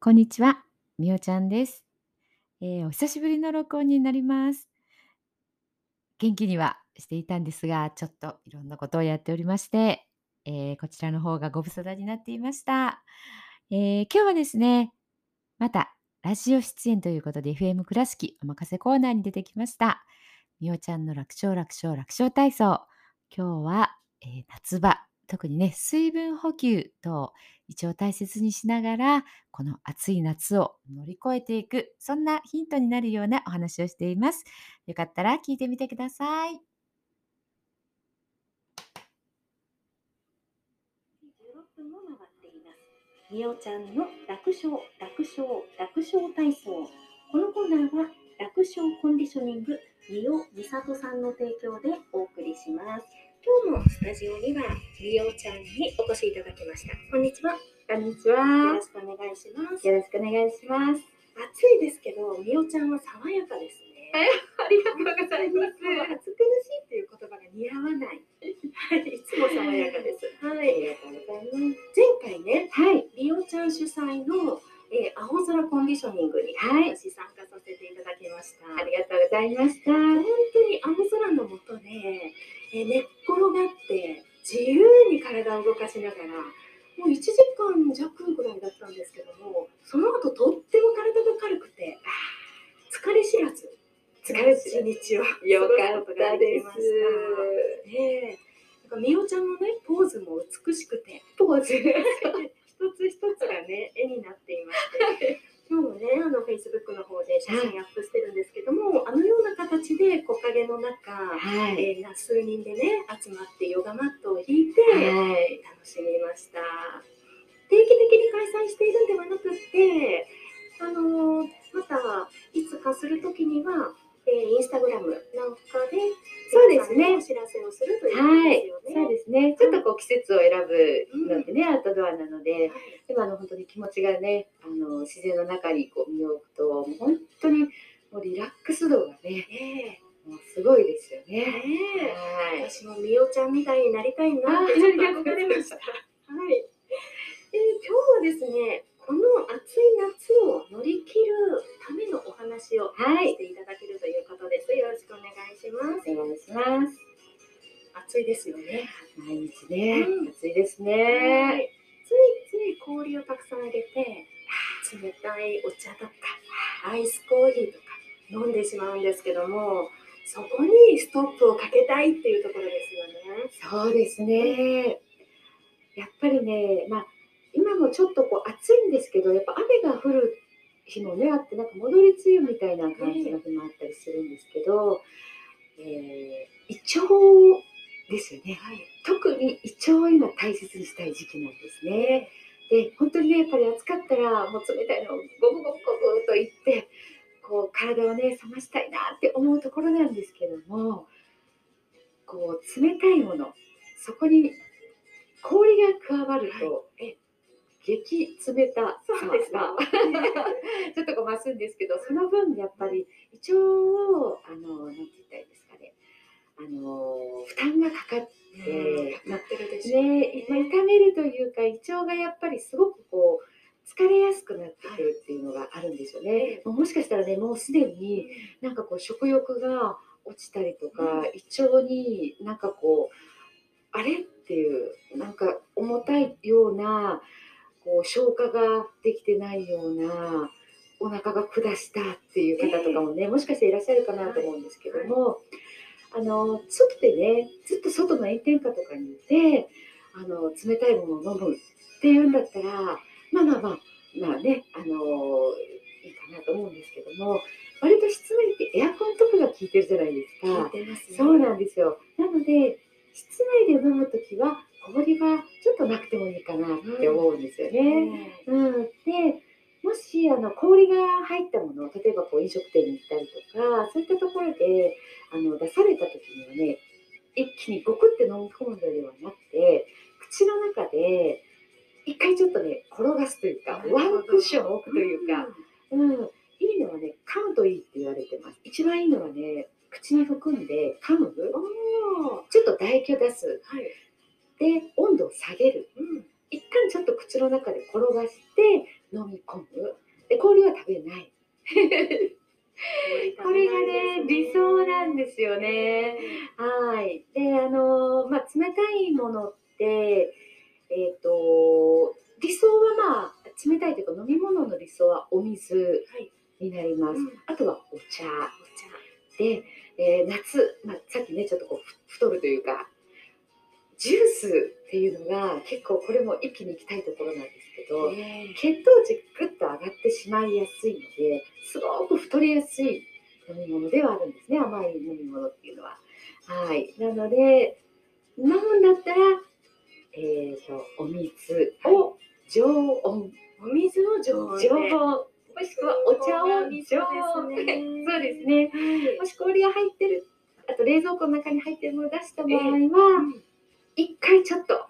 こんにちは、みおちゃんです。えー、お久しぶりの録音になります。元気にはしていたんですが、ちょっといろんなことをやっておりまして、えー、こちらの方がご無沙汰になっていました。えー、今日はですね、またラジオ出演ということで FM 倉敷お任せコーナーに出てきました。みおちゃんの楽勝楽勝楽勝体操。今日は、え夏場特にね、水分補給と胃腸を大切にしながら、この暑い夏を乗り越えていく、そんなヒントになるようなお話をしています。よかったら聞いてみてください。みおちゃんの楽勝、楽勝、楽勝体操。このコーナーは楽勝コンディショニング、みおみさとさんの提供でお送りします。今日もスタジオにはみおちゃんにお越しいただきました。こんにちは。こんにちは。よろしくお願いします。よろしくお願いします。暑いですけど、みおちゃんは爽やかですね。ありがとうございます。暑苦しいっていう言葉が似合わない。はい、いつも爽やかです。はい。ありがとうございます。前回ね、はい、みおちゃん主催のえー、青空コンディショニングに、はい、私参加させていただきました。ありがとうございました。本当に青空の下で、えー、寝っ転がって自由に体を動かしながら、もう1時間弱ぐらいだったんですけども、その後とっても体が軽くて、疲れ知らず、疲れ知らず日をよかったです。えー、なんかみおちゃんのね、ポーズも美しくて、ポーズ一 つ一つがね絵になっていまして 今日もねあのフェイスブックの方で写真アップしてるんですけども、はい、あのような形で木陰の中、はい、えー、数人でね集まってヨガマットを引いて、はい、楽しみました。定期的に開催しているんではなくってあのー、またいつかする時にはえー、インスタグラムなんかで、そうですね。お知らせをするというね。はい、そうですね。ちょっとこう季節を選ぶのでね、うん、アウトドアなので、でもあの本当に気持ちがね、あの自然の中にこう身を置くと、もう本当にもうリラックス度がね、えー、もうすごいですよね。はい。私もみおちゃんみたいになりたいなってちょっと思いました。ね。やっぱりね、まあ今もちょっとこう暑いんですけど、やっぱ雨が降る日もね、あって、なんか戻り梅雨みたいな感じの日もあったりするんですけど、えー、胃腸ですよね、はい、特に胃腸を今大切にしたい時期なんですね。で、本当にね、やっぱり暑かったら、もう冷たいのをゴブゴブゴブと言って、こう体をね、冷ましたいなって思うところなんですけども、こう冷たいもの、そこに氷が加わると、はい、激冷たさが。ちょっとこう増すんですけどその分やっぱり胃腸をあのなんて言ったらいいですかね。あの負担がかかって、まあ、ね、まあ、痛めるというか胃腸がやっぱりすごくこう疲れやすくなってくるっていうのがあるんですよね。もしかしたらねもうすでになんかこう食欲が落ちたりとか、胃腸になんかこうあれっていうなんか重たいようなこう消化ができてないようなお腹が下したっていう方とかもね、えー、もしかしていらっしゃるかなと思うんですけども、あのつってねずっと外の炎天下とかにいてあの冷たいものを飲むっていうんだったらまあまあまあまあねあのいいかなと思うんですけども割と室内ってエアコンとかが効いてるじゃないですか。すね、そうなんですよ。なので室内で飲むときは氷がちょっとなくてもいいかなって思うんですよね。うん、うん、でもしあの氷が入ったもの例えばこう飲食店に行ったりとかそういったところであの出された時にはね一気にゴクって飲み込むのではなくて口の中で一回ちょっとね転がすというかワンクッション置くというか、うん、いいのはね噛むといいって言われてます。一番いいのはね口に含んで噛むと唾液を出す、はい、で温度を下げる、うん、一旦ちょっと口の中で転がして飲み込む。で氷は食べない。これがね理想なんですよね。はい。であのまあ冷たいものってえっ、と理想はまあ冷たいというか飲み物の理想はお水になります。うん。あとはお茶。お茶。で、えー夏、まあ、さっきねちょっとこうふ太るというかジュースっていうのが結構これも一気にいきたいところなんですけどね血糖値ぐっと上がってしまいやすいのですごく太りやすい飲み物ではあるんですね甘い飲み物っていうのは。はい、なので飲むんだったら、えー、とお水を常温。お水を常温で。常温もしくはお茶を常温でそうですね。もし氷が入ってるあと冷蔵庫の中に入ってるものを出した場合は、一回ちょっと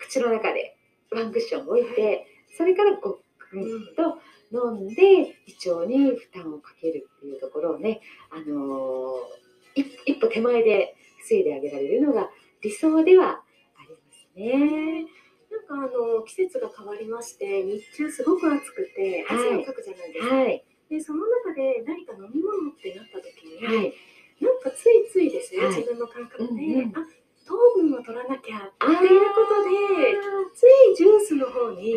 口の中でワンクッション置いて、それからごっくんと飲んで胃腸に負担をかけるっていうところをね、あのー一一歩手前で防いであげられるのが理想ではありますね。なんかあの季節が変わりまして日中すごく暑くてはい。汗をかくじゃないですか、はい、でその中で何か飲み物ってなった時に、はい、なんかついついですね、はい。自分の感覚で、うんうんあ糖分を取らなきゃっていうことでついジュースの方に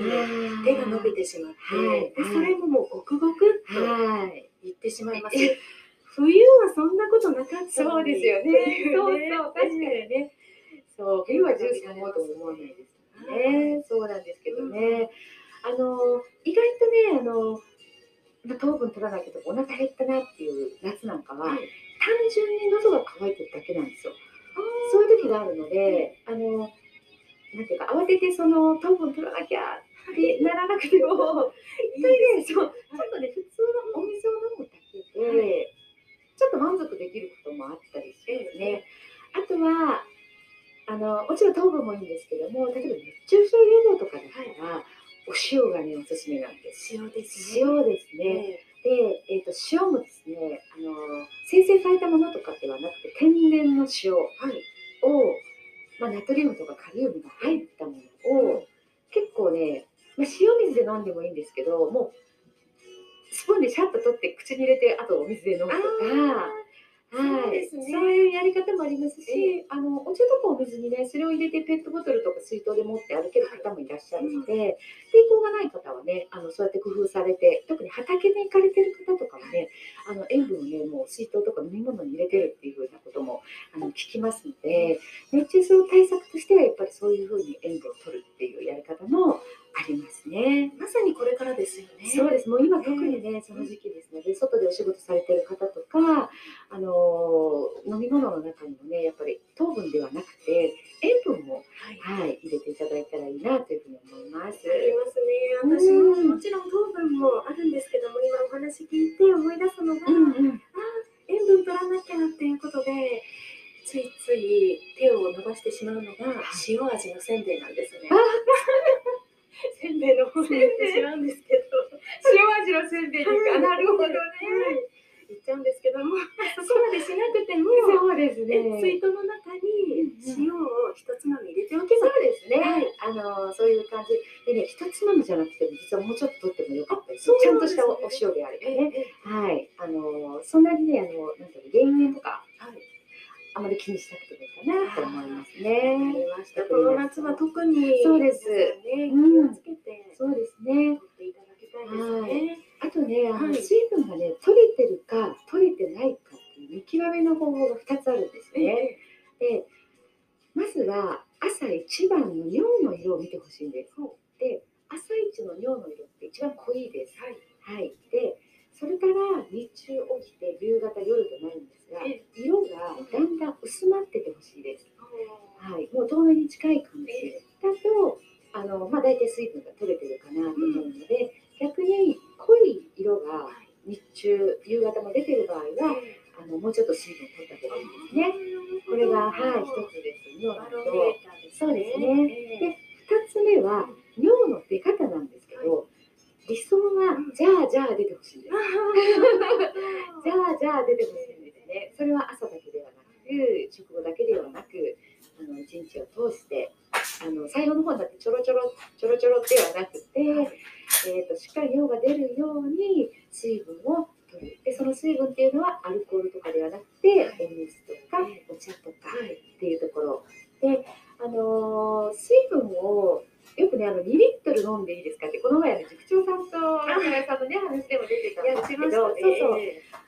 手が伸びてしまって、はい。でそれももうごくごくっとはい、言ってしまいます。冬はそんなことなかったそうですよね。そうそう、確かにね。そう、冬はジュース飲もうとも思わないですね。そうなんですけどね。あの、意外とね、あの、まあ糖分取らなきゃとかお腹減ったなっていう夏なんかは、はい単純に喉が渇いてるだけなんですよ。そういう時があるので、あの、なんていうか、慌ててその糖分取らなきゃってならなくても、一回ね、そう、ちょっとね、普通のお水を飲むだけで、ちょっと満足できることもあったりしてですね。あとは、あの、もちろん糖分もいいんです塩もですねあの生成されたものとかではなくて天然の塩を、はい。まあ、ナトリウムとかカリウムが入ったものを結構ね、まあ、塩水で飲んでもいいんですけどもうスプーンでシャッと取って口に入れてあとお水で飲むとか。はい、そうですねそういうやり方もありますし、えあのお茶とかお水にねそれを入れてペットボトルとか水筒で持って歩ける方もいらっしゃるので、抵抗がない方はねあのそうやって工夫されて特に畑に行かれてる水筒とか飲み物に入れてるっていうふうなこともあの聞きますので熱中症対策としてはやっぱりそういうふうに塩分を取るっていうやり方もありますね。まさにこれからですよね。そうです。もう今特にね、その時期ですので、外でお仕事されてる方とか、あのー飲み物の中にもね、やっぱり糖分ではなくて、塩分も、はい。はい、入れていただいたらいいなというふうに思います。ありますね。私ももちろん糖分もあるんですけども、今お話聞いて思い出すのが、うんまうのが塩味のせんべいなんですね。せんべいの方に行ってしまうんですけど。塩味のせんべいですか？なるほどね。はい言っちゃうんですけども、そこまでしなくても、そうですえね。水筒の中に塩を一つまみ入れておけば、そうですね。はいあのーそういう感じでね、一つまみじゃなくても、実はもうちょっと取ってもよかったです。ちゃんとしたおお塩であればはい。あのーそんなにね、あの、なんていうの、減塩とか、はいあまり気にしなくてもいと思いますね。この夏は特にそうですね、気うんをつけてそうですね。いただきたいですね。あとね、あのはい水分がね、取れてるか取れてないかっていう見極めの方法が2つあるんですね。で、まずは朝一番の尿の色を見てほしいんです。で、朝一の尿の色って一番濃いです。はい。はい。で、それから日中起きて夕方夜はい、もう透明に近い感じだと、あのまあ、大体水分が取れてるかなと思うので、逆に濃い色が日中、夕方も出てる場合は、あのもうちょっと水分を取った方がいいですね。これが、はい、一つです。尿のそうですね。ええで、二つ目は尿の出方なんですけど、理想は、じゃあじゃあ出てほしいんです。じゃあじゃあ出てほしいんですね。それは朝だけではなく、食後だけではなく、を通してあの最後の方になってちょろちょろちょろちょろではなくて、えーと、しっかり尿が出るように水分を取る。でその水分っていうのはアルコールとかではなくてお水とかお茶とかっていうところ。で、あのー、水分をよくね、あの2リットル飲んでいいですかって、この前、あの塾長さんと中谷さんのね、話でも出てたんですけど、そうそう、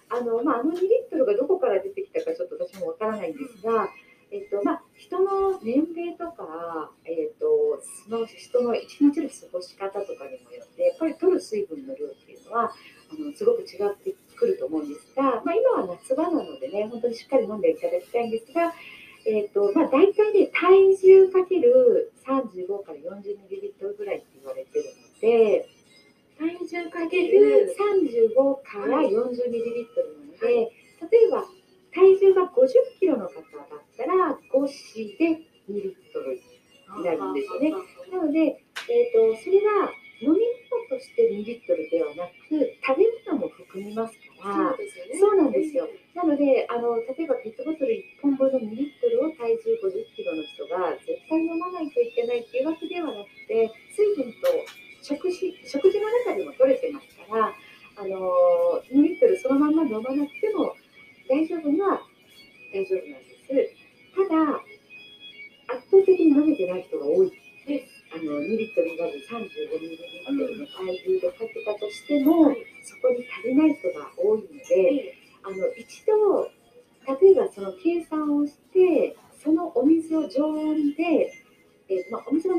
あの、まあ、あの2リットルがどこから出てきたか、ちょっと私もわからないんですが、えっとまあ、人の年齢とか、えっと、その人の一日の過ごし方とかにもよって、やっぱり取る水分の量っていうのは、あのすごく違ってくると思うんですが、まあ、今は夏場なのでね、本当にしっかり飲んでいただきたいんですが、えーとまあ、大体ね、体重かける35から40ミリリットルぐらいって言われてるので、体重かける35から40ミリリットルなので、例えば体重が50キロの方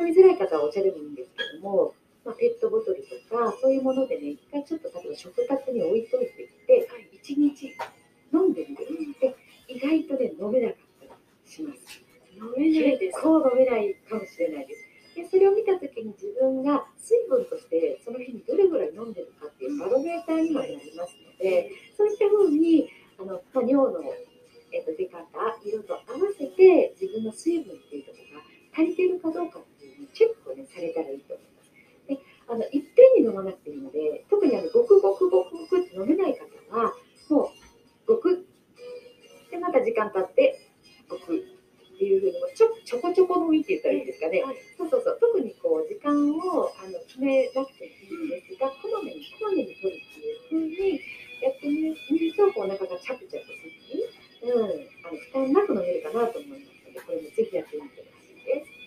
飲みづらい方はお茶でもいいんですけども、まあ、ペットボトルとかそういうものでね一回ちょっと例えば食卓に置いといてきて1日飲んでみてで意外とね飲めなかったりします。飲めないです結構飲めないかもしれないです。でそれを見た時に自分が水分としてその日にどれぐらい飲んでるかっていうバロメーターにもなりますので、そういったふうにあの、まあ、尿の、えー、と出方色と合わせて自分の水分っていうところが足りてるかどうかチェックを、ね、されたらいいと思います。であのいっぺんに飲まなくていいので特にあのごくごくごくごくって飲めない方はもうごくでまた時間経ってごくっていうふうにちょちょこちょこ飲みって言ったらいいですかね、はい、そうそうそう特にこう時間をあの決めなくていいんですがこまめにこまめに取るっていうふうにやってみると、お腹がチャプチャプせずに、うん、あの負担なく飲めるかなと思いますので、これもぜひやってみてほしいです。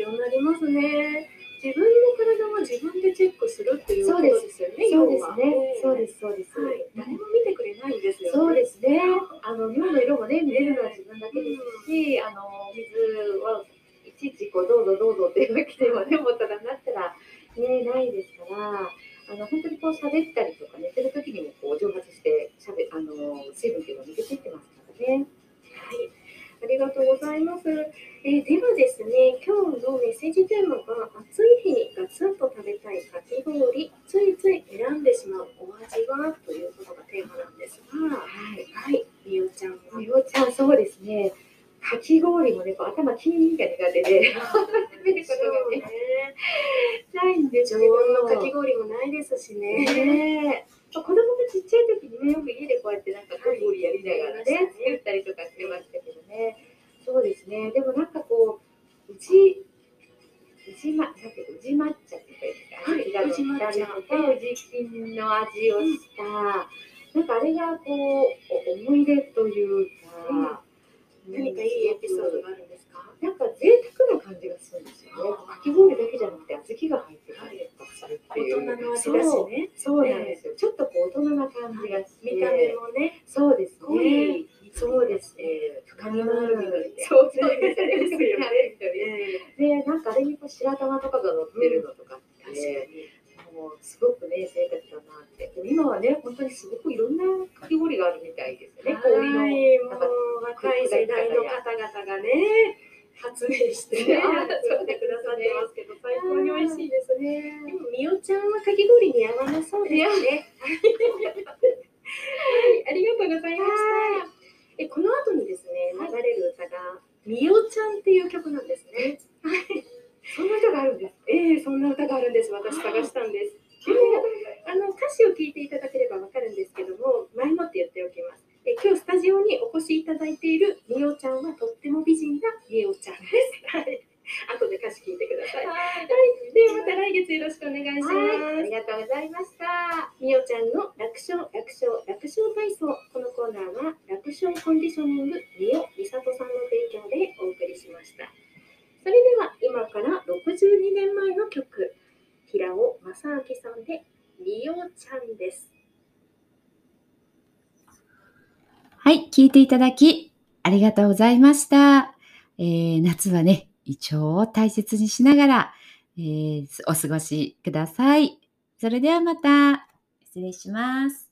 勉強になりますね。自分の体は自分でチェックするっていうことですよね。そうですね。そうです、そうです。はい、誰も見てくれないんですよ、ね、そうですね。あの尿の色もね見れるのは自分だけですし、あの水はいちいちこうどうぞどうぞっていうわけではねもたらなったらねないですから。あの本当にこう喋ったりとか寝てる時にもこう蒸発してしゃべあの水分っていうのを抜けていってますからね。はい。ありがとうございます。えー、ではですね、今日のメッセージテーマが暑い日にガツンと食べたいかき氷、ついつい選んでしまうお味はということがテーマなんですが、はい、はい、みおちゃんは？みおちゃん、そうですね。かき氷もね、こう頭キーが苦手で、食べることがね、ないんですけど。常温のかき氷もないですしね。ね子供がちっちゃい時にね、よく家でこうやってなんかかき氷やりながらね、はい、作ったりとかしてましたけどね。そうですね。でもなんかこう、うち、宇治ま、なんていう宇治抹茶って言った？らいいですか、はい、宇治抹茶と宇治金の味をした、なんかあれがこう、思い出というか、何かいいエピソードがあるんですか？なんか贅沢な感じがするんですよね。かき氷だけじゃなくて小豆が入ってたりとかするっていう。大人の味だしね。そうなんですよ。ちょっとこう大人な感じがして。見た目もね。そうですね。そうですね。深みのある。そうですね。で、なんかあれにこう白玉とかが乗ってるのとかって。もうすごくね、贅沢だなって。でも今はね、本当にすごくいろんなかき氷があるみたいですね。氷の。若い世代の方々がね、発明してね、作ってくださってますけど、最高に美味しいですね。でも、みおちゃんはかき氷に合わなそうですね。ありがとうございました。えこの後にですね、流れる歌が、みおちゃんっていう曲なんですね。そんな歌があるんです。ええー、そんな歌があるんです。私探したんです。でも、あの歌詞を聞いていただければわかるんですけども、前もって言っておきます。え今日スタジオにお越しいただいているみおちゃんはとっても美人なみおちゃんです。はい。後で歌詞聞した。みおちゃんの楽勝楽勝楽勝体操このコーナーは楽勝コングみおみさとさんの提供でお送りしましたそれでは今から62年前の曲平尾正明さんでみおちゃんですはい、聞いていただきありがとうございました。えー夏はね、胃腸を大切にしながら、えーお過ごしください。それではまた、失礼します。